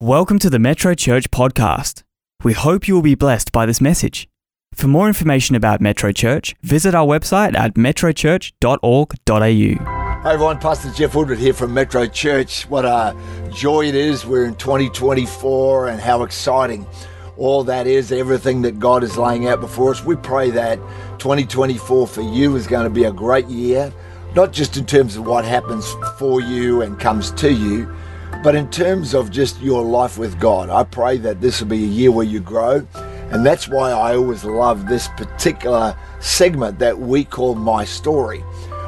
Welcome to the Metro Church podcast. We hope you will be blessed by this message. For more information about Metro Church, visit our website at metrochurch.org.au. Hi everyone, Pastor Geoff Woodward here from Metro Church. What a joy it is. We're in 2024 and how exciting all that is, everything that God is laying out before us. We pray that 2024 for you is going to be a great year, not just in terms of what happens for you and comes to you, but in terms of just your life with God. I pray that this will be a year where you grow. And that's why I always love this particular segment that we call My Story.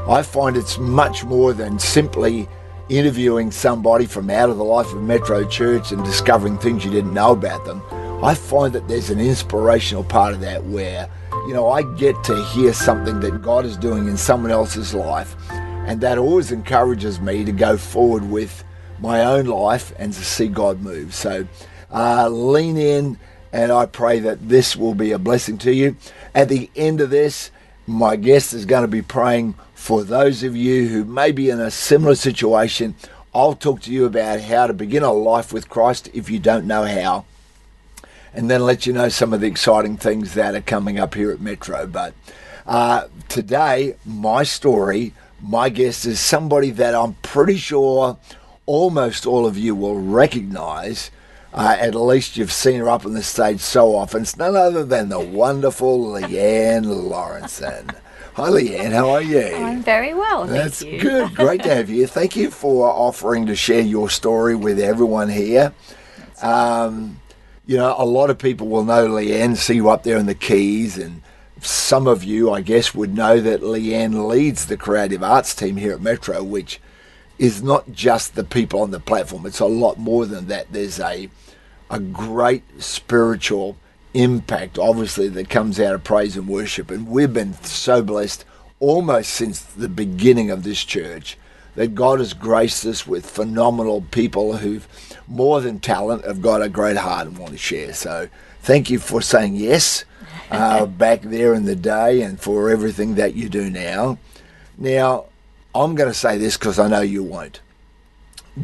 I find it's much more than simply interviewing somebody from out of the life of Metro Church and discovering things you didn't know about them. I find that there's an inspirational part of that where, you know, I get to hear something that God is doing in someone else's life. And that always encourages me to go forward with my own life and to see God move. So uh, lean in, and I pray that this will be a blessing to you. At the end of this, my guest is going to be praying for those of you who may be in a similar situation. I'll talk to you about how to begin a life with Christ if you don't know how. And then let you know some of the exciting things that are coming up here at Metro. But uh, today, my story, my guest is somebody that I'm pretty sure almost all of you will recognize. Uh, at least you've seen her up on the stage so often. It's none other than the wonderful Leanne Laurenson. Hi, Leanne. How are you? I'm very well, thank That's good. Great to have you. Thank you for offering to share your story with everyone here. Um, you know, a lot of people will know Leanne, see you up there in the keys, and some of you, I guess, would know that Leanne leads the creative arts team here at Metro, which is not just the people on the platform. It's a lot more than that. There's a a great spiritual impact, obviously, that comes out of praise and worship. And we've been so blessed almost since the beginning of this church that God has graced us with phenomenal people who've more than talent, have got a great heart and want to share. So thank you for saying yes uh, back there in the day and for everything that you do now. Now, I'm going to say this because I know you won't.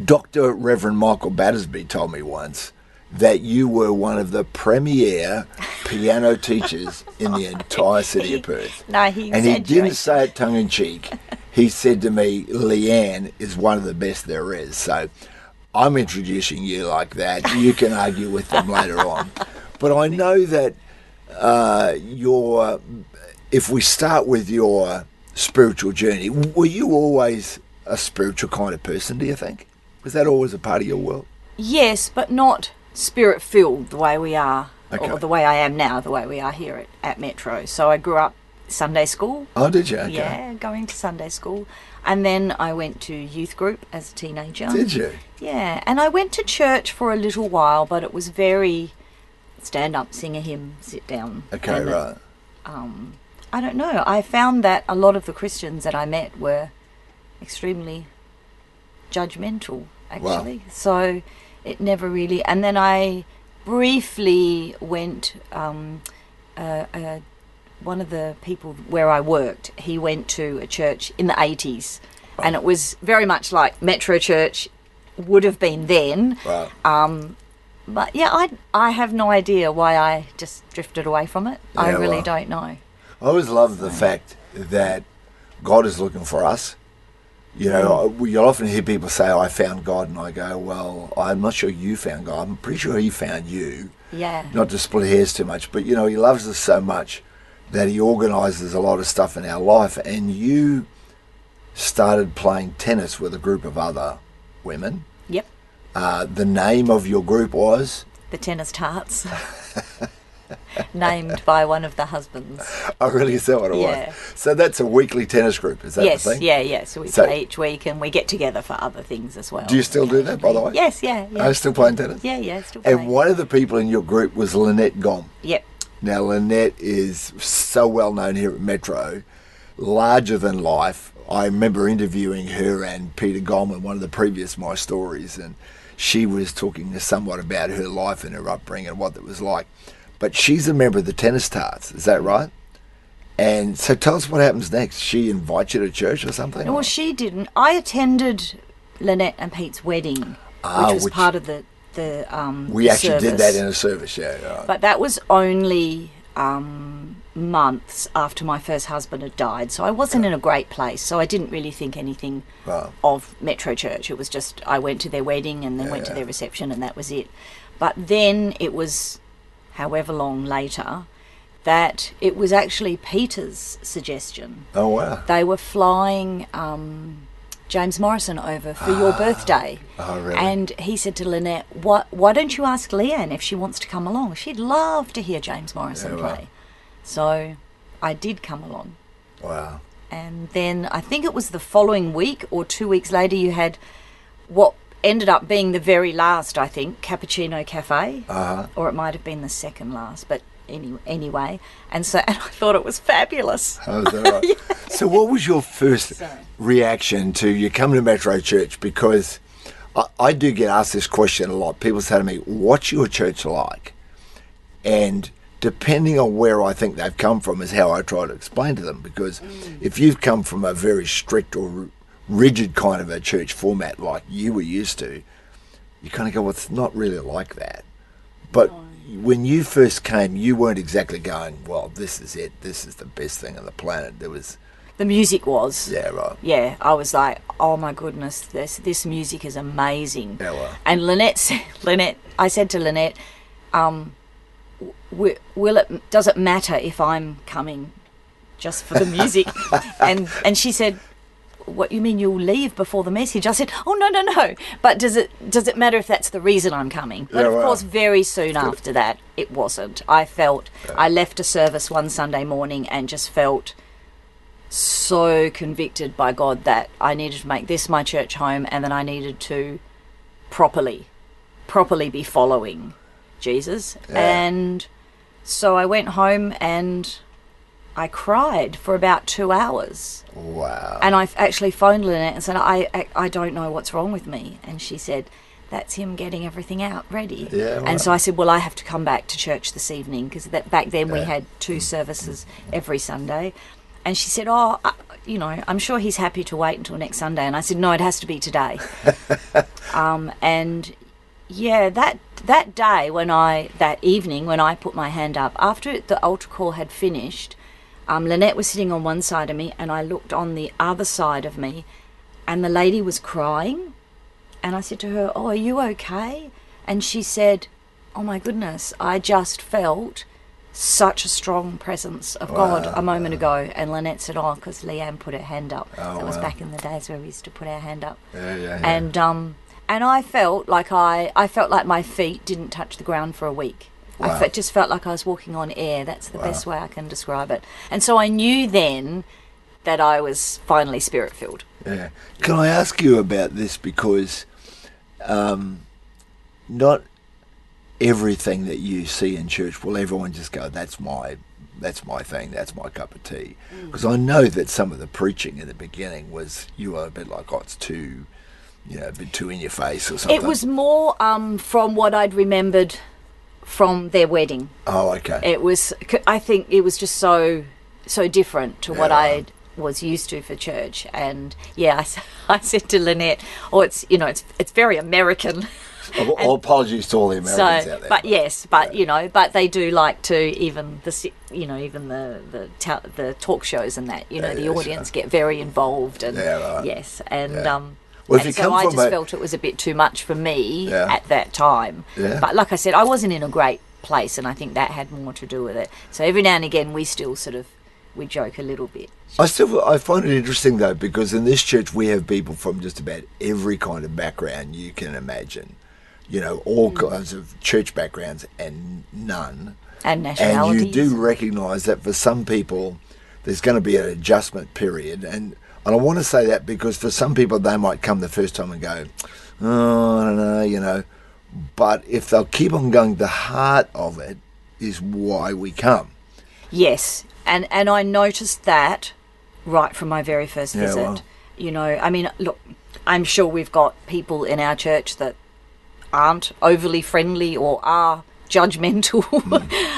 Dr. Reverend Michael Battersby told me once that you were one of the premier piano teachers in the entire city of Perth. No, he And he didn't say it tongue in cheek. He said to me, Leanne is one of the best there is. So I'm introducing you like that. You can argue with them later on. But I know that uh, your, if we start with your spiritual journey, were you always a spiritual kind of person, do you think? Was that always a part of your world? Yes, but not spirit filled the way we are, Okay. or the way I am now, the way we are here at, at Metro. So I grew up Sunday school. Oh, did you? Okay. Yeah, going to Sunday school. And then I went to youth group as a teenager. Did you? Yeah, and I went to church for a little while, but it was very stand up, sing a hymn, sit down. Okay, And it- right. um, I don't know. I found that a lot of the Christians that I met were extremely judgmental, actually. So it never really. And then I briefly went. Um, uh, uh, one of the people where I worked, he went to a church in the 80s, and it was very much like Metro Church would have been then. Right. Um, but yeah, I I have no idea why I just drifted away from it. I really don't know. I always love the fact that God is looking for us. You know, Mm. you'll often hear people say, I found God, and I go, Well, I'm not sure you found God. I'm pretty sure He found you. Yeah. Not to split hairs too much, but you know, He loves us so much that He organises a lot of stuff in our life. And you started playing tennis with a group of other women. Yep. Uh, the name of your group was? The tennis tarts. Named by one of the husbands. Oh, really? Is that what it Yeah. was? So that's a weekly tennis group, is that yes, the thing? yeah, yeah. So we So- play each week and we get together for other things as well. Do you still do that, by the way? Yes, yeah, yeah. Are you still playing tennis? Yeah, yeah, still playing. And one of the people in your group was Lynette Gom. Yep. Now, Lynette is so well known here at Metro, larger than life. I remember interviewing her and Peter Gom in one of the previous My Stories, and she was talking somewhat about her life and her upbringing and what that was like. But she's a member of the Tennis Tarts, is that right? And so tell us what happens next. She invites you to church or something? Well, she didn't. I attended Lynette and Pete's wedding, Ah, which was which- part of the the um, We actually did that in a service, yeah. Right. But that was only um, months after my first husband had died, so I wasn't in a great place. So I didn't really think anything Right. of Metro Church. It was just I went to their wedding and then went to their reception, and that was it. But then it was, however long later, that it was actually Peter's suggestion. Oh, wow. They were flying um, James Morrison over for your birthday. Oh, really? And he said to Lynette, what, Why don't you ask Leanne if she wants to come along? She'd love to hear James Morrison Yeah, wow. play. So I did come along. Wow. And then I think it was the following week or two weeks later, you had what ended up being the very last, I think, Cappuccino Cafe. Uh-huh. Or it might have been the second last, but any, anyway. And so and I thought it was fabulous. Oh, is that right? So, what was your first Sorry. reaction to you coming to Metro Church? Because I, I do get asked this question a lot. People say to me, What's your church like? And depending on where I think they've come from, is how I try to explain to them. Because if you've come from a very strict or rigid kind of a church format like you were used to, you kind of go, Well, it's not really like that. But when you first came, you weren't exactly going, well, this is it. This is the best thing on the planet. There was, The music was. yeah, right. Yeah, I was like, oh my goodness, this this music is amazing. Yeah, well. And Lynette, said, Lynette, I said to Lynette, um, w- will it? Does it matter if I'm coming just for the music? and and she said, what you mean you'll leave before the message? I said, oh no no no. But does it does it matter if that's the reason I'm coming? But Yeah, of well. course, very soon after that, it wasn't. I felt I left a service one Sunday morning and just felt so convicted by God that I needed to make this my church home and that I needed to properly, properly be following Jesus. Yeah. And so I went home and I cried for about two hours. Wow. And I actually phoned Lynette and said, I, I, I don't know what's wrong with me. And she said, that's him getting everything out ready. Yeah, And so. I said, well, I have to come back to church this evening because back then we had two services every Sunday. And she said, oh, I, you know, I'm sure he's happy to wait until next Sunday. And I said, no, it has to be today. um, and yeah, that that day when I that evening when I put my hand up after the altar call had finished, um, Lynette was sitting on one side of me, and I looked on the other side of me, and the lady was crying, and I said to her, "Oh, are you okay?" And she said, "Oh my goodness, I just felt." Such a strong presence of God a moment ago, and Lynette said, "Oh, because Leanne put her hand up. Oh, that was back in the days where we used to put our hand up." yeah, yeah, yeah. and um and I felt like I I felt like my feet didn't touch the ground for a week. I Wow. fe- just felt like I was walking on air. That's the best way I can describe it. And so I knew then that I was finally spirit filled. Yeah. Can I ask you about this because um, not everything that you see in church will everyone just go, "That's my, that's my thing. That's my cup of tea." Because I know that some of the preaching in the beginning was you were a bit like, "Oh, it's too, you know, a bit too in your face" or something. It was more um, from what I'd remembered from their wedding. Oh, okay. It was. I think it was just so so different to what I was used to for church. And yeah, I said to Lynette, "Oh, it's you know, it's it's very American." Oh, well, apologies to all the Americans so, out there. but yes, but you know, but they do like to even the you know even the the ta- the talk shows and that you know Yeah, the yeah, audience get very involved and Yeah, right. yes and Yeah. um. Well, and so I just a- felt it was a bit too much for me Yeah. at that time. Yeah. But like I said, I wasn't in a great place, and I think that had more to do with it. So every now and again, we still sort of we joke a little bit. I still I find it interesting though because in this church we have people from just about every kind of background you can imagine. You know, all Mm. kinds of church backgrounds and none. And nationalities. And you do recognise that for some people there's going to be an adjustment period and and I want to say that because for some people they might come the first time and go, Oh, I don't know, you know. But if they'll keep on going, the heart of it is why we come. Yes, and and I noticed that right from my very first Yeah, visit. well. You know, I mean, look, I'm sure we've got people in our church that aren't overly friendly or are judgmental.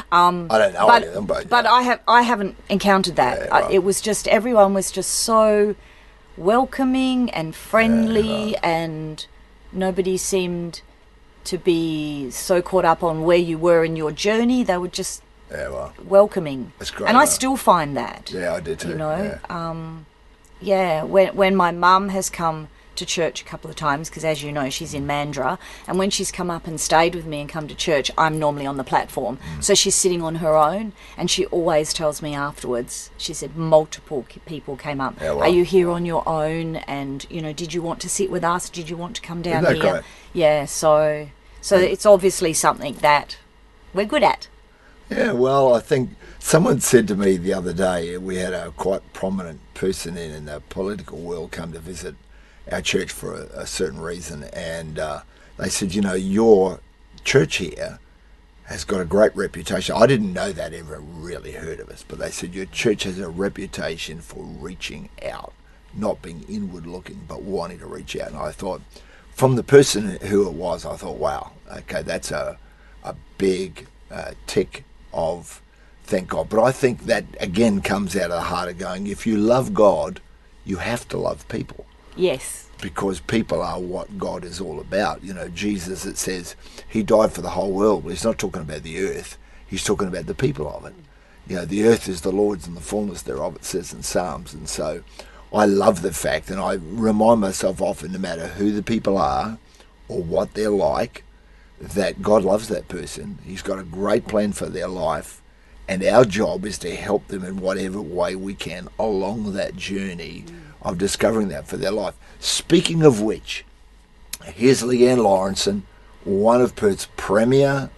um, I don't know but of them, but, but. I have I haven't encountered that. Yeah, I, it was just everyone was just so welcoming and friendly, and nobody seemed to be so caught up on where you were in your journey. They were just Yeah, well, welcoming. That's great, And I still find that. yeah, I did too. You know, yeah. um, yeah. When when my mum has come to church a couple of times, because as you know, she's in Mandurah, and when she's come up and stayed with me and come to church, I'm normally on the platform, Mm. so she's sitting on her own, and she always tells me afterwards. She said multiple people came up. Yeah, wow. Are you here on your own? And you know, did you want to sit with us? Did you want to come down here? Yeah. So so it's obviously something that we're good at. Yeah, well, I think someone said to me the other day, we had a quite prominent person in, in the political world come to visit our church for a, a certain reason, and uh, they said, you know, your church here has got a great reputation. I didn't know that, ever really heard of us, but they said your church has a reputation for reaching out, not being inward looking, but wanting to reach out. And I thought, from the person who it was, I thought, wow, okay, that's a, a big uh, tick of thank God. But I think that again comes out of the heart of going, if you love God, you have to love people Yes. because people are what God is all about. You know, Jesus, it says he died for the whole world. But he's not talking about the earth, he's talking about the people of it. You know, the earth is the Lord's and the fullness thereof, it says in Psalms. And so I love the fact, and I remind myself often, no matter who the people are or what they're like, that God loves that person. He's got a great plan for their life. And our job is to help them in whatever way we can along that journey of discovering that for their life. Speaking of which, here's Leanne Laurenson, one of Perth's premier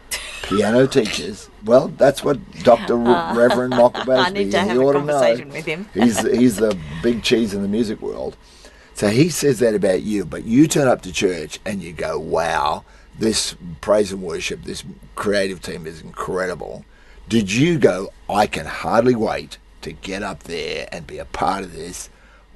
piano teachers. Well, that's what Dr. Re- ah. Reverend Michael I need to have a conversation with him. He's, he's the big cheese in the music world. So he says that about you, but you turn up to church and you go, wow, this praise and worship, this creative team is incredible. Did you go, I can hardly wait to get up there and be a part of this?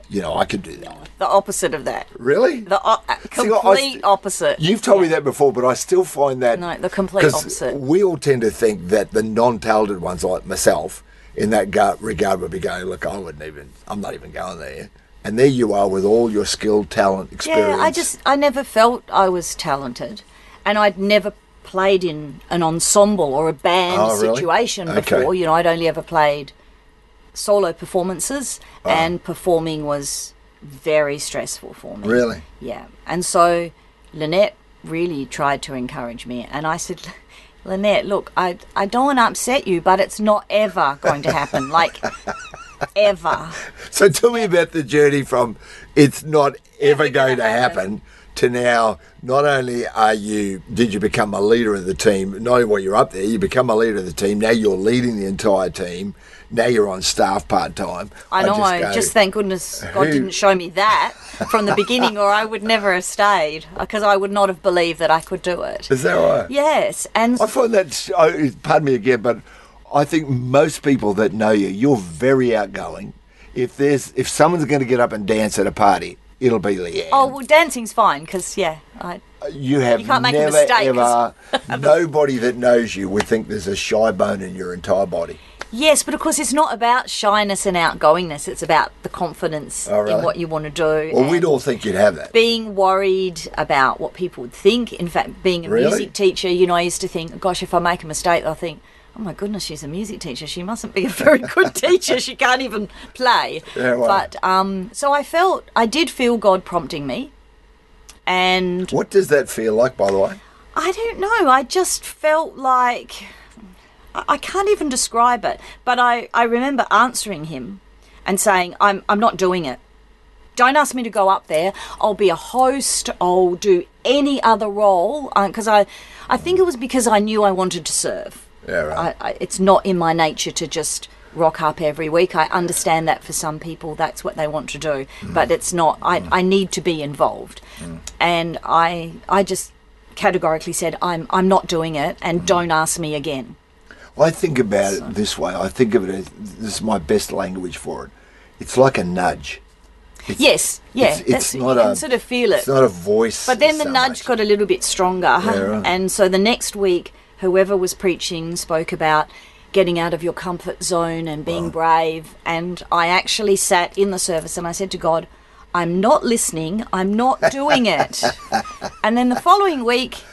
You know, I could do that. The opposite of that. Really? The o- uh, See, I- I complete opposite. You've told me that before, but I still find that No, the complete opposite. We all tend to think that the non-talented ones, like myself, in that regard, would be going, "Look, I wouldn't even. I'm not even going there." And there you are with all your skill, talent, experience. Yeah, I just I never felt I was talented, and I'd never played in an ensemble or a band Oh, really? situation Okay. before. You know, I'd only ever played solo performances, Oh. and performing was very stressful for me. really. Yeah, and so Lynette really tried to encourage me, and I said. Lynette, look, I, I don't want to upset you, but it's not ever going to happen. Like, ever. So tell me about the journey from it's not ever going to happen to now. Not only are you did you become a leader of the team, not only while you're up there, you become a leader of the team. Now you're leading the entire team. Now you're on staff part time. I know. I go, just thank goodness God who- didn't show me that from the beginning, or I would never have stayed because I would not have believed that I could do it. Is that right? Yes, and I find that, oh, pardon me again, but I think most people that know you, you're very outgoing. If there's if someone's going to get up and dance at a party, it'll be Leanne. oh well, dancing's fine because yeah, I, uh, you have you can't make a never mistake, ever. nobody that knows you would think there's a shy bone in your entire body. Yes, but of course it's not about shyness and outgoingness. It's about the confidence Oh, really? in what you want to do. Well, we'd all think you'd have that. being worried about what people would think. In fact, being a Really? music teacher, you know, I used to think, gosh, if I make a mistake, they'll think. Oh my goodness, she's a music teacher. She mustn't be a very good teacher. She can't even play. Yeah, right. But um, so I felt, I did feel God prompting me, and What does that feel like, by the way? I don't know. I just felt like I can't even describe it. But I, I remember answering him and saying, I'm I'm not doing it. Don't ask me to go up there. I'll be a host. I'll do any other role uh, because I, I think it was because I knew I wanted to serve. Yeah, right. I, I, it's not in my nature to just rock up every week. I understand that for some people that's what they want to do, mm. but it's not. I, mm. I need to be involved, mm. and I I just categorically said I'm I'm not doing it, and don't ask me again. I think about it this way. I think of it as this is my best language for it. It's like a nudge. It's, Yes, yeah, it's, it's not you a sort of feel it. It's not a voice. But then the so nudge much. got a little bit stronger. right. And so the next week, whoever was preaching spoke about getting out of your comfort zone and being brave. And I actually sat in the service and I said to God, I'm not listening, I'm not doing it. and then the following week,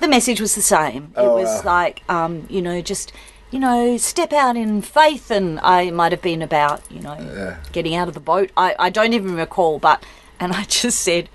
the message was the same. It Oh, was wow. like, um, you know, just you know, step out in faith, and I might have been about, you know, Yeah. getting out of the boat. I, I don't even recall, but and I just said,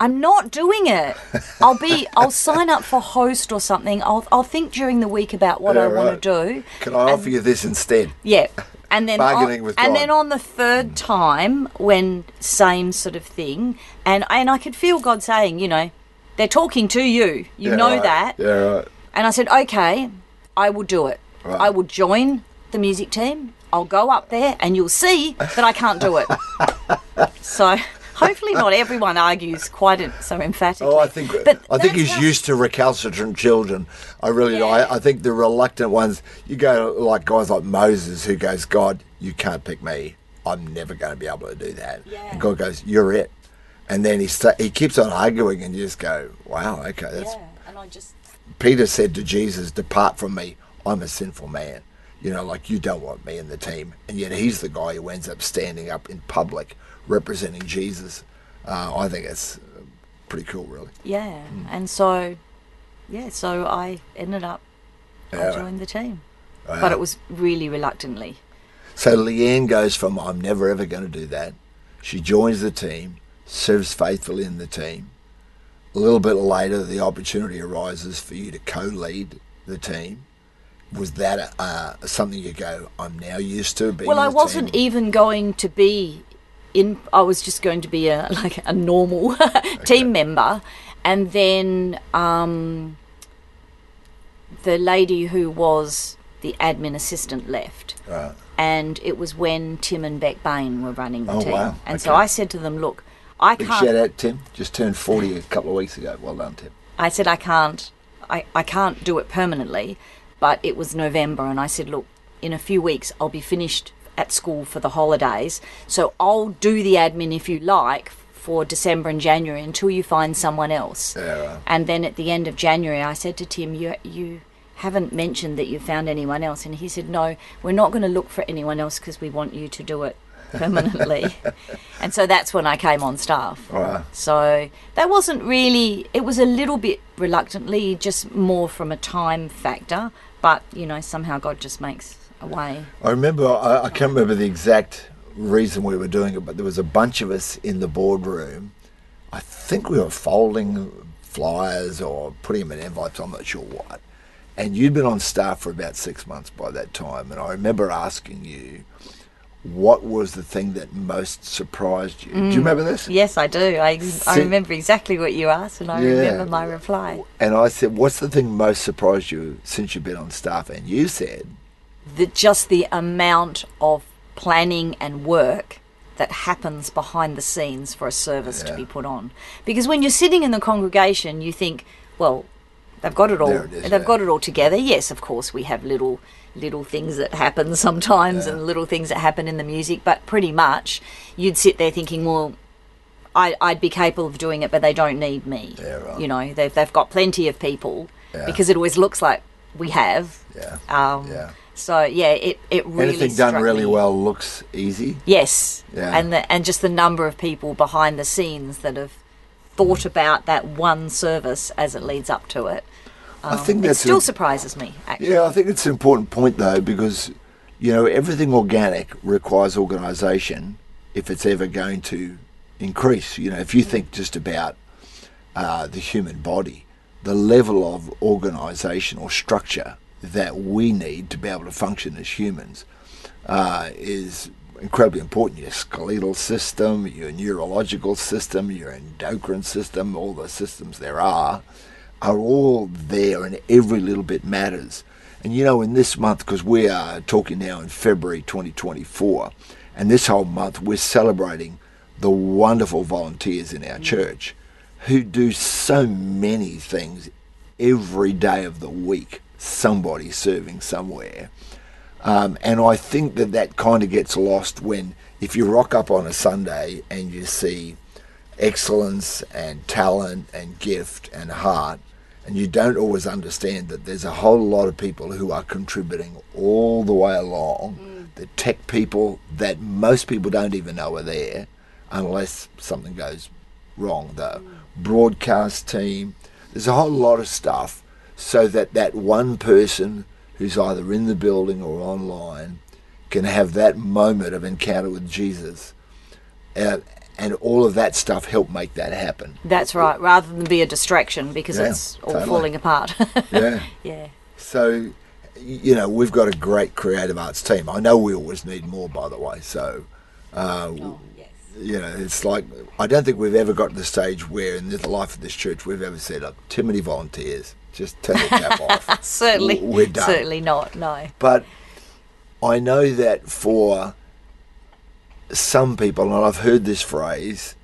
I'm not doing it. I'll be, I'll sign up for host or something. I'll, I'll think during the week about what Yeah, I right. want to do. Can I offer you this instead? Yeah. And then Bargaining on, with and God. then on the third time when same sort of thing and and I could feel God saying, you know, they're talking to you. You Yeah, know right. that. Yeah, right. And I said, "Okay, I will do it. Right. I will join the music team. I'll go up there and you'll see that I can't do it." so, hopefully not everyone argues quite so emphatically. Oh, I think But I think he's how- used to recalcitrant children. I really, Yeah. I, I think the reluctant ones. You go like guys like Moses, who goes, "God, you can't pick me. I'm never going to be able to do that." Yeah. And God goes, "You're it." And then he sta he keeps on arguing, and you just go, "Wow, okay." That's Yeah, and I just Peter said to Jesus, "Depart from me. I'm a sinful man." You know, like you don't want me in the team, and yet he's the guy who ends up standing up in public representing Jesus. Uh, I think it's pretty cool, really. yeah, Hmm. and so yeah, so I ended up I joined the team. Wow. But it was really reluctantly. So Leanne goes from I'm never ever going to do that. She joins the team, serves faithfully in the team. A little bit later, the opportunity arises for you to co-lead the team. Was that uh, something you go? I'm now used to being. Well, I wasn't team"? even going to be in. I was just going to be a like a normal team member, and then um, the lady who was the admin assistant left, Right. and it was when Tim and Beck Bain were running the Oh, team, wow. and so I said to them, "Look, I Big can't." shout out, Tim. Just turned 40 a couple of weeks ago. Well done, Tim. I said I can't I, I can't do it permanently but it was November and I said look in a few weeks I'll be finished at school for the holidays so I'll do the admin if you like for December and January until you find someone else Yeah, and then at the end of January I said to Tim you you haven't mentioned that you found anyone else and he said no we're not going to look for anyone else because we want you to do it permanently and so that's when I came on staff Right. so that wasn't really, it was a little bit reluctantly, just more from a time factor. But, you know, somehow God just makes a way. I remember, I, I can't remember the exact reason we were doing it, but there was a bunch of us in the boardroom. I think we were folding flyers or putting them in envelopes, I'm not sure what. And you'd been on staff for about six months by that time. And I remember asking you, what was the thing that most surprised you? Do you mm. remember this? Yes, I do. I, I remember exactly what you asked and I Yeah. remember my reply. And I said, what's the thing most surprised you since you've been on staff? And you said, The, just the amount of planning and work that happens behind the scenes for a service to be put on. Because when you're sitting in the congregation, you think, well, they've got it all. It is, they've yeah. got it all together. Yes, of course, we have little little things that happen sometimes Yeah. and little things that happen in the music, but pretty much you'd sit there thinking, well, I, I'd be capable of doing it, but they don't need me. Yeah, right. You know, they've, they've got plenty of people because it always looks like we have. yeah. Um, Yeah. So yeah, it it really Anything done really me. well looks easy. Yes. Yeah. And the, and just the number of people behind the scenes that have thought about that one service as it leads up to it. I think Um, it still a- surprises me. Actually. Yeah, I think it's an important point though because you know everything organic requires organisation if it's ever going to increase. You know, if you think just about uh, the human body, the level of organisation or structure that we need to be able to function as humans uh, is incredibly important. Your skeletal system, your neurological system, your endocrine system, all the systems there are, are all there and every little bit matters. And you know, in this month, because we are talking now in February 2024, and this whole month we're celebrating the wonderful volunteers in our church who do so many things every day of the week, somebody serving somewhere. Um, and I think that that kind of gets lost when, if you rock up on a Sunday and you see excellence and talent and gift and heart, and you don't always understand that there's a whole lot of people who are contributing all the way along. The tech people that most people don't even know are there unless something goes wrong. The broadcast team, There's a whole lot of stuff so that that one person who's either in the building or online can have that moment of encounter with Jesus. Uh, and all of that stuff help make that happen. That's right, rather than be a distraction because Yeah, it's all totally. falling apart. Yeah. yeah. So, you know, we've got a great creative arts team. I know we always need more, by the way. So, uh, Oh, yes. you know, it's like I don't think we've ever got to the stage where in the life of this church we've ever said, "Look, too many volunteers. Just turn the tap off." Certainly, we're done. certainly not. No. But I know that for some people, and I've heard this phrase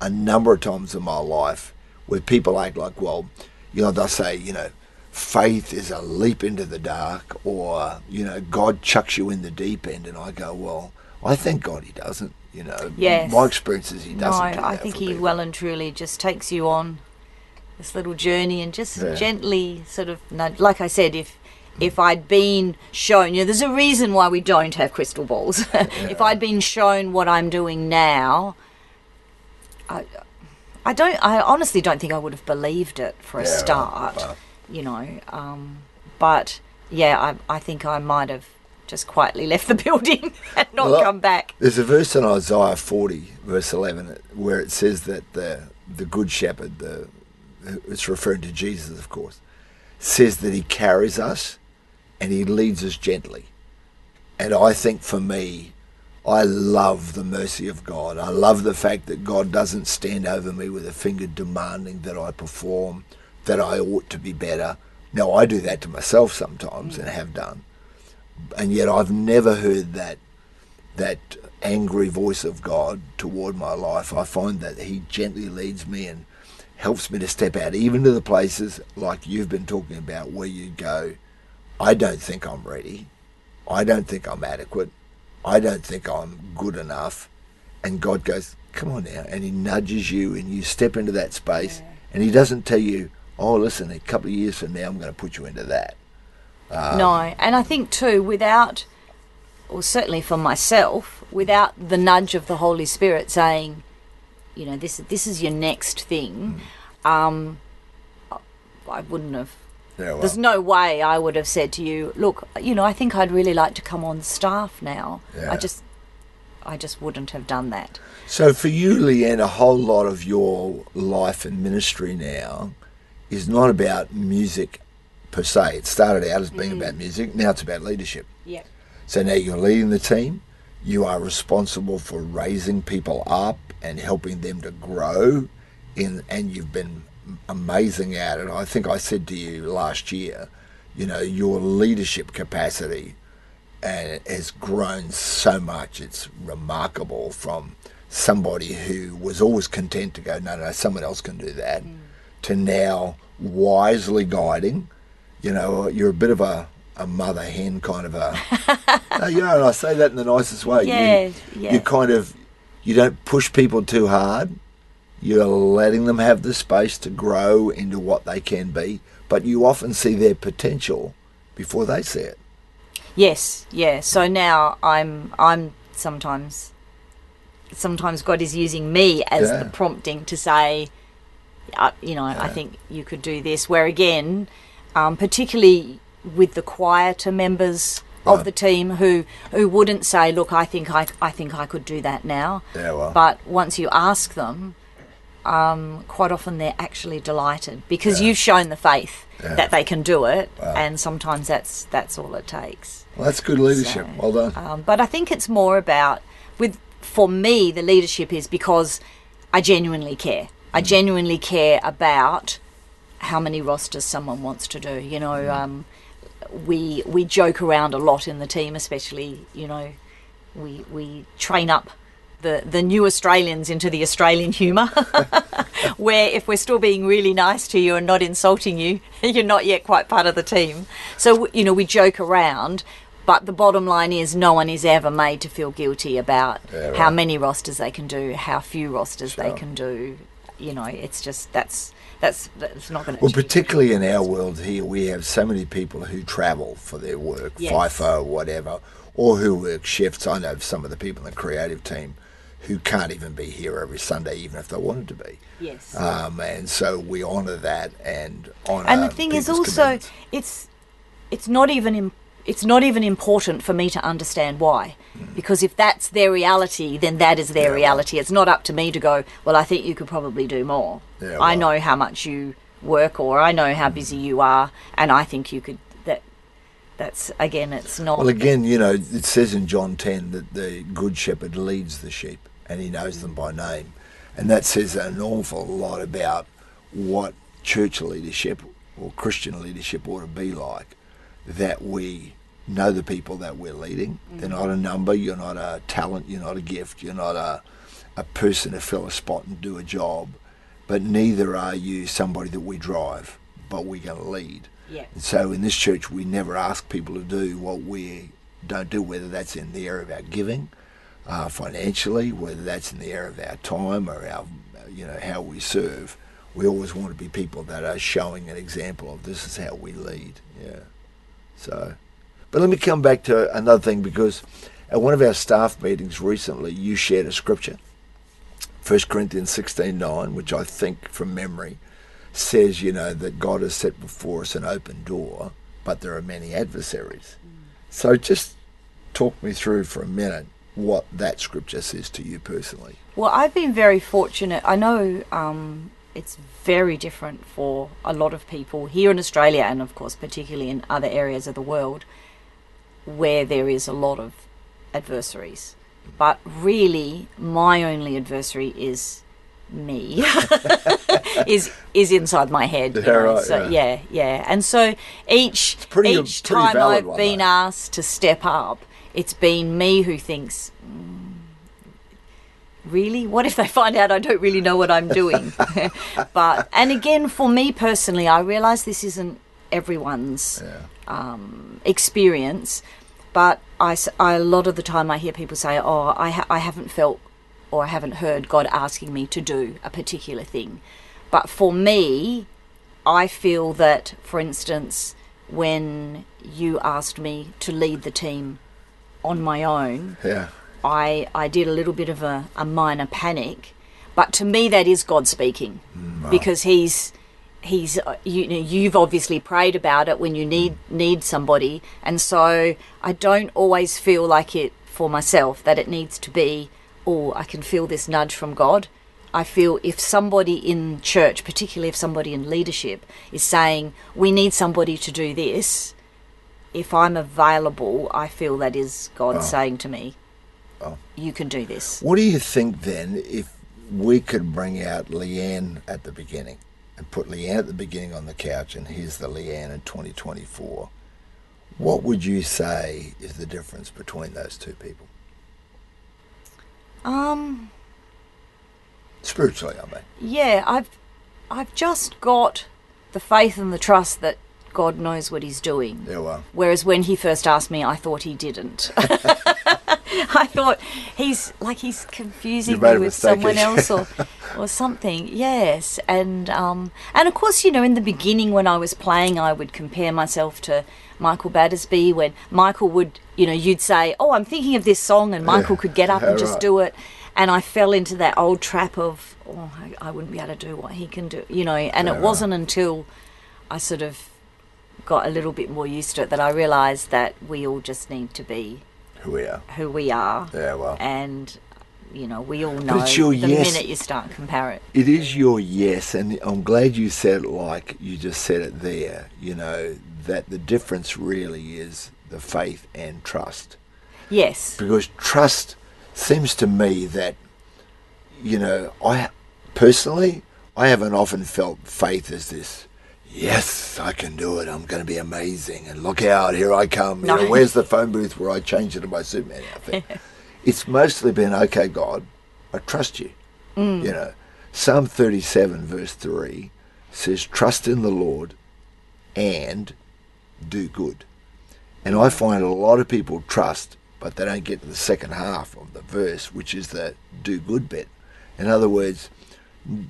a number of times in my life, where people act like, well, you know, they'll say, you know, faith is a leap into the dark, or, you know, God chucks you in the deep end. And I go, well, I thank God he doesn't. You know, Yes. my experience is he doesn't. do I think he people. well and truly just takes you on this little journey and just Yeah. gently sort of. Like I said, if if I'd been shown, you know, there's a reason why we don't have crystal balls. if I'd been shown what I'm doing now, I, I don't. I honestly don't think I would have believed it for a Yeah, start. Well. You know, um, but yeah, I I think I might have just quietly left the building and not Well, come back. There's a verse in Isaiah 40, verse 11, where it says that the the good shepherd, the it's referring to Jesus, of course, says that he carries us and he leads us gently. And I think for me, I love the mercy of God. I love the fact that God doesn't stand over me with a finger demanding that I perform, that I ought to be better. Now, I do that to myself sometimes and have done. And yet I've never heard that that angry voice of God toward my life. I find that He gently leads me and helps me to step out, even to the places like you've been talking about, where you go, I don't think I'm ready. I don't think I'm adequate. I don't think I'm good enough. And God goes, Come on now. And He nudges you and you step into that space. And He doesn't tell you, Oh, listen, a couple of years from now, I'm going to put you into that. Um, no, and I think too, without, or certainly for myself, without the nudge of the Holy Spirit saying, you know, this this is your next thing, Mm. um, I wouldn't have. Yeah, well, There's no way I would have said to you, look, you know, I think I'd really like to come on staff now. Yeah. I just, I just wouldn't have done that. So for you, Leanne, a whole lot of your life and ministry now is not about music per se. It started out as being mm. about music. Now it's about leadership. Yeah. So now you're leading the team. You are responsible for raising people up and helping them to grow. In and you've been amazing at it. I think I said to you last year, you know, your leadership capacity uh, has grown so much. It's remarkable from somebody who was always content to go, no, no, someone else can do that, mm. to now wisely guiding. You know, you're a bit of a, a mother hen kind of a. no, you know, and I say that in the nicest way. Yeah, you, yeah. you kind of, you don't push people too hard. You're letting them have the space to grow into what they can be, but you often see their potential before they see it. Yes, yeah. So now I'm I'm sometimes sometimes God is using me as Yeah. the prompting to say, uh, you know, I think you could do this. Where again, um, particularly with the quieter members of the team who who wouldn't say, look, I think I I think I could do that now. Yeah, well. But once you ask them. Um, quite often they're actually delighted because you've shown the faith Yeah. that they can do it, Wow. and sometimes that's that's all it takes. Well, that's good leadership. So, well done. Um, but I think it's more about with for me the leadership is because I genuinely care. I Mm. genuinely care about how many rosters someone wants to do. You know, Mm. um, we we joke around a lot in the team, especially you know, we we train up. The, the new Australians into the Australian humour, where if we're still being really nice to you and not insulting you, you're not yet quite part of the team. So, you know, we joke around, but the bottom line is no one is ever made to feel guilty about Yeah, how many rosters they can do, how few rosters they can do. You know, it's just that's that's that's not going to Well, particularly in our world here, we have so many people who travel for their work, Yes. FIFO, whatever, or who work shifts. I know some of the people in the creative team who can't even be here every Sunday, even if they wanted to be. Yes. Um, and so we honour that and honour. and the thing is also it's it's not even Im- it's not even important for me to understand why because if that's their reality then that is their Mm. Yeah, well. reality it's not up to me to go well i think you could probably do more Yeah, i know how much you work or i know how busy you are and i think you could that that's again it's not Well, again, you know, it says in John 10 that the good shepherd leads the sheep and he knows them by name. And that says an awful lot about what church leadership or Christian leadership ought to be like. That we know the people that we're leading. Mm. They're not a number, you're not a talent, you're not a gift, you're not a, a person to fill a spot and do a job. But neither are you somebody that we drive, but we're going to lead. yeah And so in this church, we never ask people to do what we don't do, whether that's in the area of our giving, uh, financially, whether that's in the area of our time or our, you know, how we serve. We always want to be people that are showing an example of this is how we lead. Yeah. So, but let me come back to another thing because at one of our staff meetings recently, you shared a scripture, 1 Corinthians sixteen nine, which I think from memory says, you know, that God has set before us an open door, but there are many adversaries. So just talk me through for a minute what that scripture says to you personally. Well, I've been very fortunate. I know um, it's very different for a lot of people here in Australia, and of course, particularly in other areas of the world where there is a lot of adversaries. But really, my only adversary is me. is is inside my head. you Yeah, know, right, so yeah. yeah, And so each pretty- each time I've been asked to step up, it's been me who thinks, really? What if they find out i don't really know what i'm doing? But and again for me personally i realize this isn't everyone's um, experience but I, I- a lot of the time i hear people say oh I, ha- I haven't felt or i haven't heard god asking me to do a particular thing. But for me i feel that for instance when you asked me to lead the team on my own Yeah. I, I did a little bit of a, a minor panic, but to me that is God speaking because he's he's uh, you know you've obviously prayed about it when you need need somebody and so I don't always feel like it for myself that it needs to be oh I can feel this nudge from God. I feel if somebody in church, particularly if somebody in leadership is saying we need somebody to do this, if I'm available, I feel that is God saying to me, Oh. you can do this. What do you think then if we could bring out Leanne at the beginning and put Leanne at the beginning on the couch and here's the Leanne in 2024? What would you say is the difference between those two people? Um, Spiritually, I mean. yeah, I've I've just got the faith and the trust that God knows what he's doing. Yeah. Whereas when he first asked me, I thought he didn't. I thought he's like he's confusing me with someone else or or something. Yes, and um, and of course, you know, in the beginning when I was playing, I would compare myself to Michael Battersby. When Michael would, you know, you'd say, "Oh, I'm thinking of this song," and Michael could get up and just right. do it. And I fell into that old trap of, "Oh, I, I wouldn't be able to do what he can do," you know. And Yeah, it right. wasn't until I sort of got a little bit more used to it that I realised that we all just need to be Who we are. who we are, Yeah, well. and you know we all know it's your the yes. minute you start comparing. It is your yes, and I'm glad you said it like you just said it there. You know, that the difference really is the faith and trust. Yes, because trust seems to me that you know I personally I haven't often felt faith as this yes I can do it I'm going to be amazing and look out here I come you No. know, where's the phone booth where I change into my Superman outfit it's mostly been okay God I trust you Mm. you know Psalm 37 verse 3 says trust in the Lord and do good and I find a lot of people trust, but they don't get to the second half of the verse, which is the do good bit. In other words,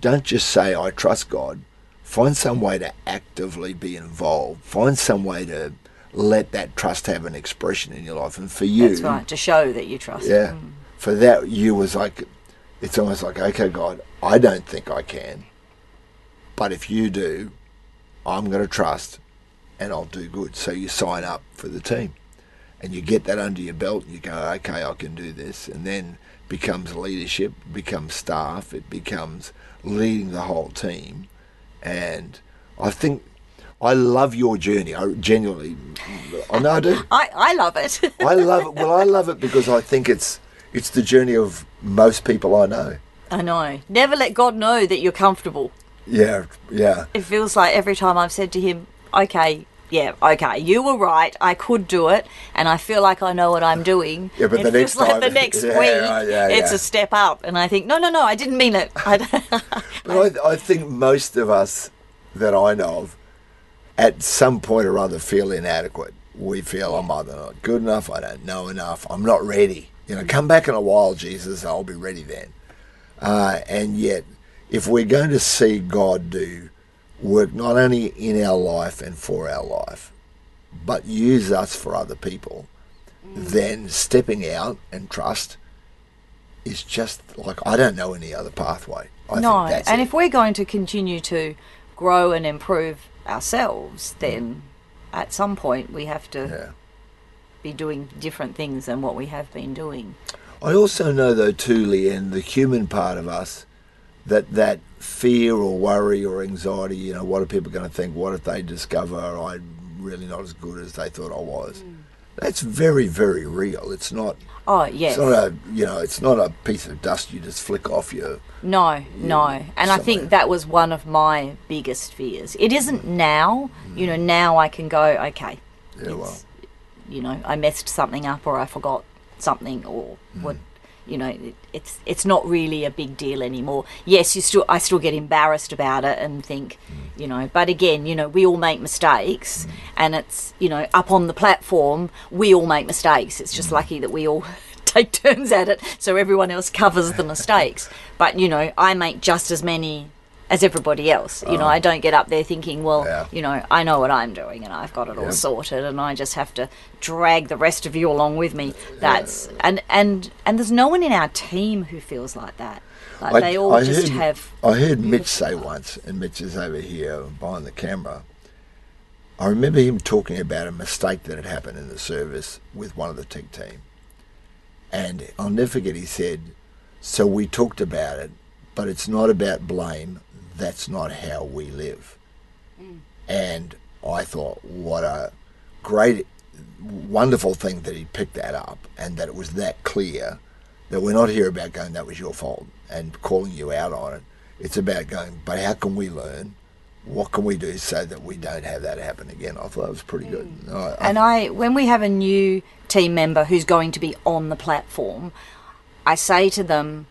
don't just say, I trust God. Find some way to actively be involved. Find some way to let that trust have an expression in your life. And for you, that's right. To show that you trust. yeah, Mm. for that, you was like, it's almost like, okay, God, I don't think I can, but if you do, I'm going to trust and I'll do good. So you sign up for the team and you get that under your belt and you go, okay, I can do this. And then becomes leadership, becomes staff, it becomes leading the whole team. And I think I love your journey. I genuinely, I know I do. I, I love it. I love it. Well, I love it because I think it's it's the journey of most people I know. I know. Never let God know that you're comfortable. Yeah, yeah. It feels like every time I've said to him, okay, yeah, okay, you were right. I could do it, and I feel like I know what I'm doing. Yeah, but it the next like time- the next Yeah, week, right, yeah, it's yeah. a step up, and I think, no, no, no, I didn't mean it. But I, I think most of us that I know of, at some point or other, feel inadequate. We feel I'm either not good enough, I don't know enough, I'm not ready. You know, come back in a while, Jesus, I'll be ready then. Uh, and yet, if we're going to see God do work not only in our life and for our life, but use us for other people, mm. then stepping out and trust is just like I don't know any other pathway. I no, think that's and it. if we're going to continue to grow and improve ourselves, mm. then at some point we have to yeah. be doing different things than what we have been doing. I also know though too, Leanne, the human part of us, that that fear or worry or anxiety, you know, what are people going to think? What if they discover I'm really not as good as they thought I was? Mm. That's very, very real. It's not. Oh yes, It's not a. You know, it's not a piece of dust you just flick off your. No, no. And I think that was one of my biggest fears. It isn't mm. now. You know, mm. now I can go, okay, Yeah, well. you know, I messed something up or I forgot something or mm. what, you know, it, it's it's not really a big deal anymore. Yes, you still I still get embarrassed about it and think, mm. you know, but again, you know, we all make mistakes mm. and it's, you know, up on the platform, we all make mistakes. It's just mm. lucky that we all take turns at it so everyone else covers the mistakes. But, you know, I make just as many as everybody else. You know, oh. I don't get up there thinking, well, Yeah. you know, I know what I'm doing and I've got it all sorted and I just have to drag the rest of you along with me. That's and and and there's no one in our team who feels like that. Like I- they all I just heard- have I heard Mitch say once, and Mitch is over here behind the camera. I remember him talking about a mistake that had happened in the service with one of the tech team. And I'll never forget, he said, So we talked about it, but it's not about blame. That's not how we live. Mm. And I thought, what a great, wonderful thing that he picked that up and that it was that clear that we're not here about going, that was your fault and calling you out on it. It's about going, but how can we learn? What can we do so that we don't have that happen again? I thought that was pretty good. Mm. I, I, and I when we have a new team member who's going to be on the platform, I say to them,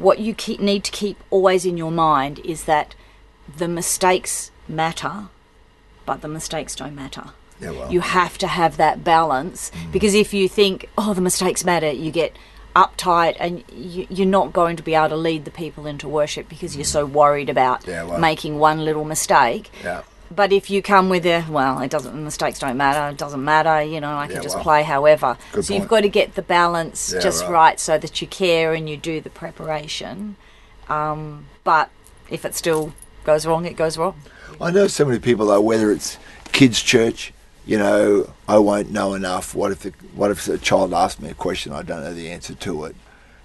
what you keep, need to keep always in your mind is that the mistakes matter, but the mistakes don't matter. yeah, well, You have to have that balance mm. because if you think, oh, the mistakes matter, you get uptight and you, you're not going to be able to lead the people into worship because you're mm. so worried about Yeah, well. making one little mistake. yeah, But if you come with a well, it doesn't mistakes don't matter. It doesn't matter. You know, I can Yeah, just well. play however. So you've got to get the balance Yeah, just right. right. so that you care and you do the preparation. Um, but if it still goes wrong, it goes wrong. I know so many people though, whether it's kids' church, you know, I won't know enough. What if the, what if a child asks me a question I don't know the answer to it?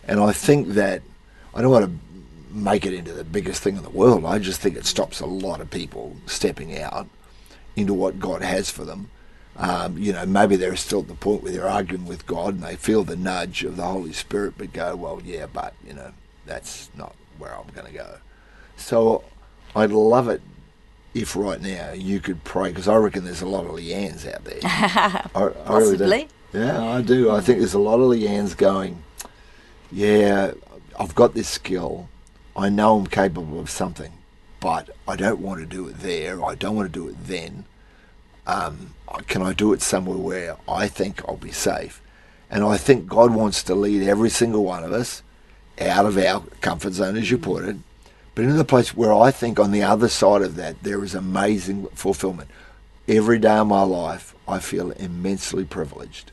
And I think that I don't want to make it into the biggest thing in the world. I just think it stops a lot of people stepping out into what God has for them. Um, you know, maybe they're still at the point where they're arguing with God and they feel the nudge of the Holy Spirit, but go, well, yeah, but you know, that's not where I'm going to go. So I'd love it if right now you could pray, because I reckon there's a lot of Leannes out there. I, I really. Possibly. Yeah, I do. I think there's a lot of Leannes going, yeah, I've got this skill. I know I'm capable of something, but I don't want to do it there. I don't want to do it then. Um, can I do it somewhere where I think I'll be safe? And I think God wants to lead every single one of us out of our comfort zone, as you put it, but into the place where I think on the other side of that there is amazing fulfillment. Every day of my life, I feel immensely privileged.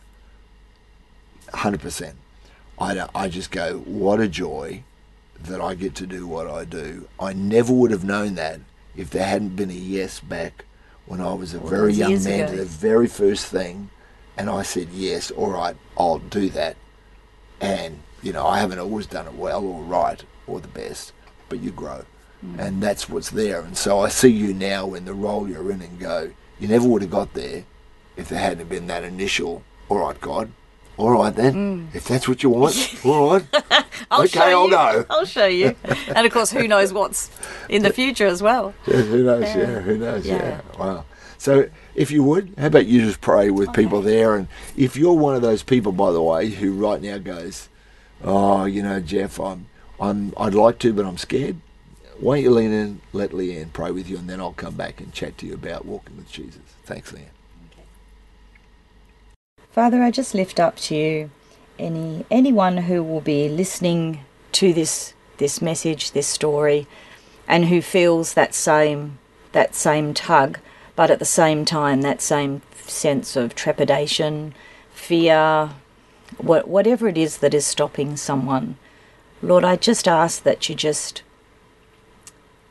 100%. I, I just go, what a joy that I get to do what I do. I never would have known that if there hadn't been a yes back when I was a All very young man ago. to the very first thing, and I said yes, all right, I'll do that. And you know, I haven't always done it well or right or the best, but you grow, hmm. and that's what's there. And so I see you now in the role you're in, and go, you never would have got there if there hadn't been that initial. All right, God. All right then, mm. if that's what you want, all right. I'll okay, show I'll you. go. I'll show you. and of course, who knows what's in the future as well. Yeah, who knows? Yeah, Yeah. who knows? Yeah. Yeah. Wow. So, if you would, how about you just pray with people there? And if you're one of those people, by the way, who right now goes, "Oh, you know, Geoff, I'm, I'm, I'd like to, but I'm scared." Why don't you lean in, let Leanne pray with you, and then I'll come back and chat to you about walking with Jesus. Thanks, Leanne. Father, I just lift up to you any anyone who will be listening to this this message, this story, and who feels that same that same tug, but at the same time that same sense of trepidation, fear, what, whatever it is that is stopping someone. Lord, I just ask that you just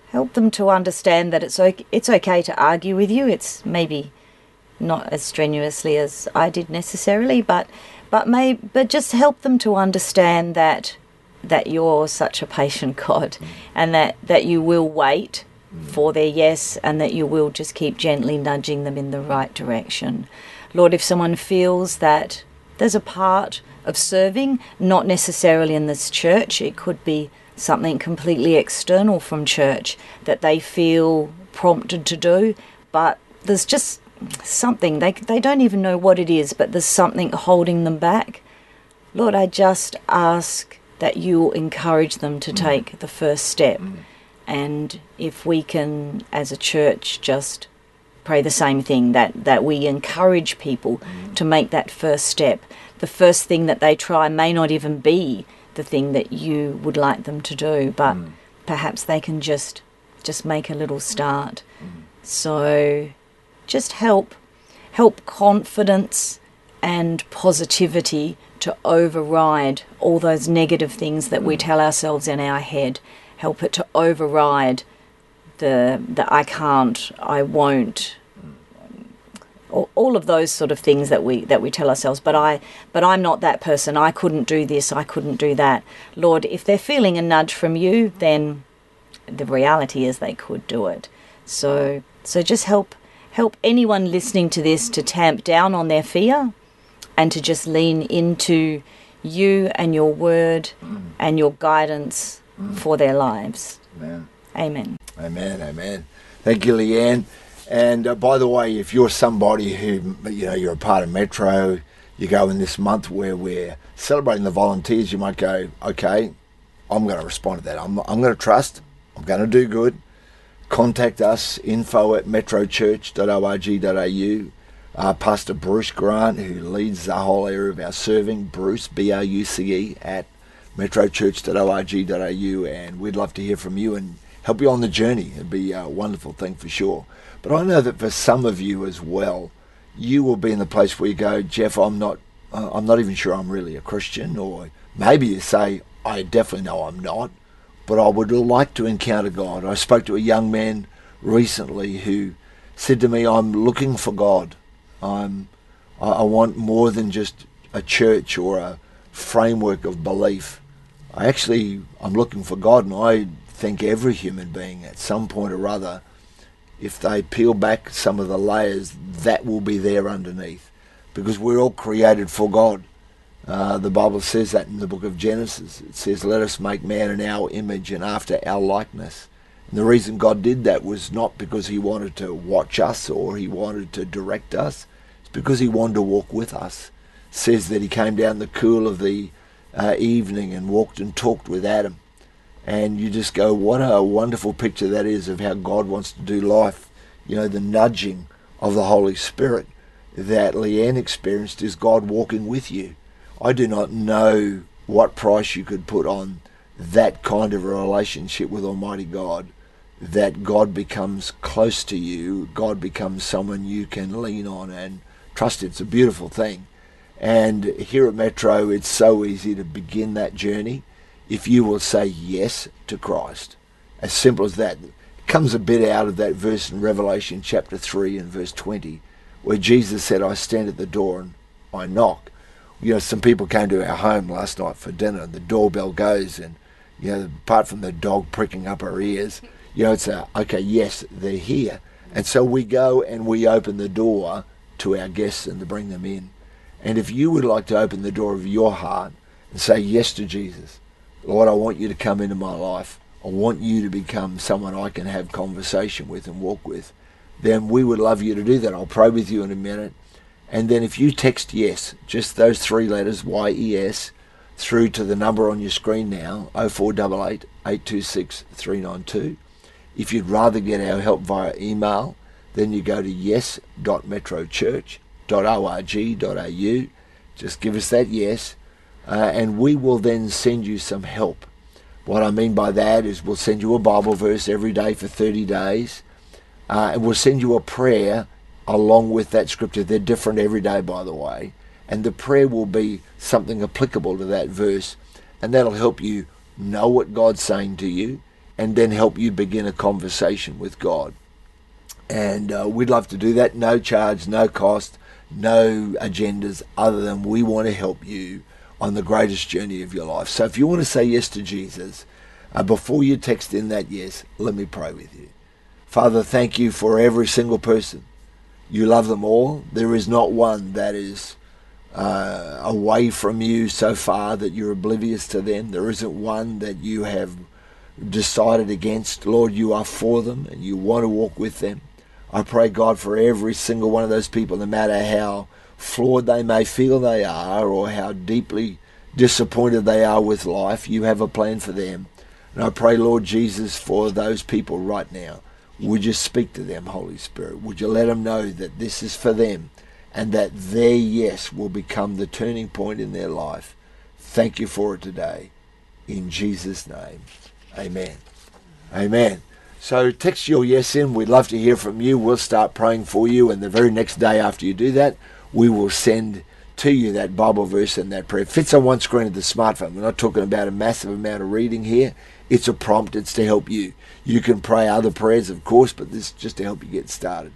help them to understand that it's okay, it's okay to argue with you. It's maybe not as strenuously as I did necessarily, but but may but just help them to understand that that you're such a patient God mm. and that, that you will wait for their yes and that you will just keep gently nudging them in the right direction. Lord, if someone feels that there's a part of serving, not necessarily in this church, it could be something completely external from church that they feel prompted to do, but there's just something they they don't even know what it is, but there's something holding them back. Lord, I just ask that you encourage them to mm. take the first step. Mm. And if we can, as a church, just pray the same thing that, that we encourage people mm. to make that first step. The first thing that they try may not even be the thing that you would like them to do, but perhaps they can just just make a little start. So just help help confidence and positivity to override all those negative things that we tell ourselves in our head. Help it to override the the I can't, I won't, all, of those sort of things that we that we tell ourselves. But I but I'm not that person. I couldn't do this. I couldn't do that. Lord, if they're feeling a nudge from you, then the reality is they could do it. So so just help help anyone listening to this to tamp down on their fear and to just lean into you and your word and your guidance for their lives. Amen. Amen. Amen, amen. Thank you, Leanne. And uh, by the way, if you're somebody who, you know, you're a part of Metro, you go in this month where we're celebrating the volunteers, you might go, okay, I'm going to respond to that. I'm, I'm going to trust. I'm going to do good. Contact us, info at metrochurch.org.au. Uh, Pastor Bruce Grant, who leads the whole area of our serving, Bruce, B-R-U-C-E, at metrochurch.org.au, and we'd love to hear from you and help you on the journey. It'd be a wonderful thing for sure. But I know that for some of you as well, you will be in the place where you go, Geoff, I'm not, uh, I'm not even sure I'm really a Christian, or maybe you say, I definitely know I'm not, but I would like to encounter God. I spoke to a young man recently who said to me, I'm looking for God. I'm, I I want more than just a church or a framework of belief. I actually, I'm looking for God, and I think every human being at some point or other, if they peel back some of the layers, that will be there underneath. Because we're all created for God. Uh, the Bible says that in the book of Genesis. It says, Let us make man in our image and after our likeness. And the reason God did that was not because he wanted to watch us or he wanted to direct us. It's because he wanted to walk with us. It says that he came down the cool of the uh, evening and walked and talked with Adam. And you just go, what a wonderful picture that is of how God wants to do life. You know, the nudging of the Holy Spirit that Leanne experienced is God walking with you. I do not know what price you could put on that kind of a relationship with Almighty God, that God becomes close to you, God becomes someone you can lean on and trust. It's a beautiful thing. And here at Metro, it's so easy to begin that journey if you will say yes to Christ. As simple as that. It comes a bit out of that verse in Revelation chapter 3 and verse 20, where Jesus said, I stand at the door and I knock. You know, some people came to our home last night for dinner, and the doorbell goes, and, you know, apart from the dog pricking up her ears, you know, it's a, okay, yes, they're here. And so we go and we open the door to our guests and to bring them in. And if you would like to open the door of your heart and say yes to Jesus, Lord, I want you to come into my life. I want you to become someone I can have conversation with and walk with. Then we would love you to do that. I'll pray with you in a minute. And then if you text yes, just those three letters, Y-E-S, through to the number on your screen now, 0488 826 392. If you'd rather get our help via email, then you go to yes.metrochurch.org.au. Just give us that yes, uh, and we will then send you some help. What I mean by that is we'll send you a Bible verse every day for 30 days, uh, and we'll send you a prayer along with that scripture. They're different every day, by the way, and the prayer will be something applicable to that verse, and that'll help you know what God's saying to you, and then help you begin a conversation with God. And uh, we'd love to do that, no charge, no cost, no agendas, other than we want to help you on the greatest journey of your life. So if you want to say yes to Jesus, uh, before you text in that yes, let me pray with you. Father, thank you for every single person. You love them all. There is not one that is uh, away from you so far that you're oblivious to them. There isn't one that you have decided against. Lord, you are for them and you want to walk with them. I pray, God, for every single one of those people, no matter how flawed they may feel they are or how deeply disappointed they are with life, you have a plan for them. And I pray, Lord Jesus, for those people right now. Would you speak to them, Holy Spirit? Would you let them know that this is for them and that their yes will become the turning point in their life? Thank you for it today. In Jesus' name, amen. Amen. So text your yes in. We'd love to hear from you. We'll start praying for you. And the very next day after you do that, we will send to you that Bible verse and that prayer. It fits on one screen of the smartphone. We're not talking about a massive amount of reading here. It's a prompt. It's to help you. You can pray other prayers, of course, but this is just to help you get started.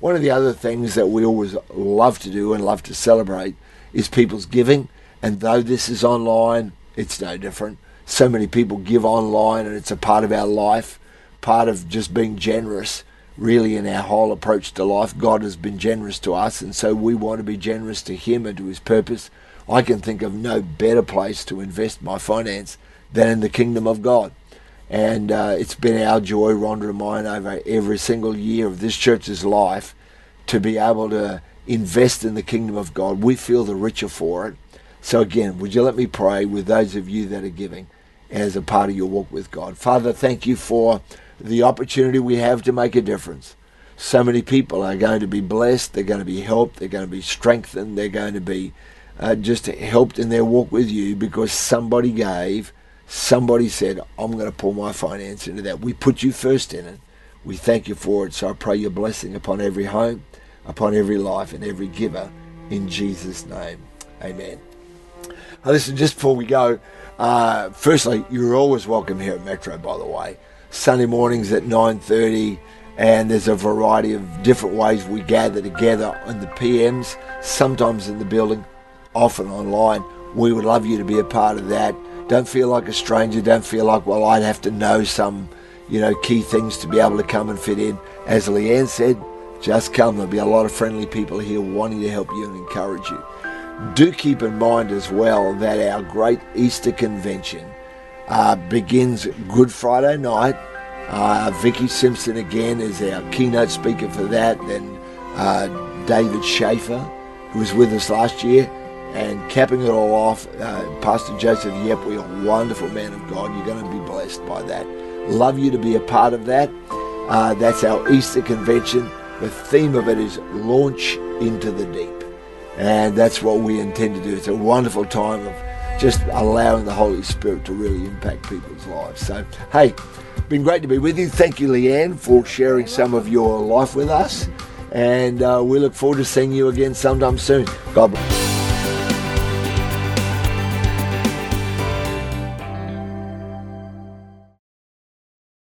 One of the other things that we always love to do and love to celebrate is people's giving. And though this is online, it's no different. So many people give online, and it's a part of our life, part of just being generous really in our whole approach to life. God has been generous to us, and so we want to be generous to Him and to His purpose. I can think of no better place to invest my finance than in the kingdom of God. And uh, it's been our joy, Rhonda and mine, over every single year of this church's life to be able to invest in the kingdom of God. We feel the richer for it. So, again, would you let me pray with those of you that are giving as a part of your walk with God? Father, thank you for the opportunity we have to make a difference. So many people are going to be blessed, they're going to be helped, they're going to be strengthened, they're going to be uh, just helped in their walk with you because somebody gave, somebody said, I'm going to pour my finance into that. We put you first in it. We thank you for it. So I pray your blessing upon every home, upon every life, and every giver in Jesus' name. Amen. Now, listen, just before we go, uh, firstly, you're always welcome here at Metro, by the way. Sunday mornings at 9.30 and there's a variety of different ways we gather together in the PMs, sometimes in the building, often online. We would love you to be a part of that. Don't feel like a stranger. Don't feel like, well, I'd have to know some, you know, key things to be able to come and fit in. As Leanne said, just come. There'll be a lot of friendly people here wanting to help you and encourage you. Do keep in mind as well that our great Easter convention uh, begins Good Friday night. Uh, Vicky Simpson again is our keynote speaker for that. Then uh, David Schaefer, who was with us last year, and capping it all off, uh, Pastor Joseph Yepwe, a wonderful man of God. You're going to be blessed by that. Love you to be a part of that. Uh, that's our Easter convention. The theme of it is launch into the deep. And that's what we intend to do. It's a wonderful time of just allowing the Holy Spirit to really impact people's lives. So, hey, been great to be with you. Thank you, Leanne, for sharing some of your life with us. And uh, we look forward to seeing you again sometime soon. God bless.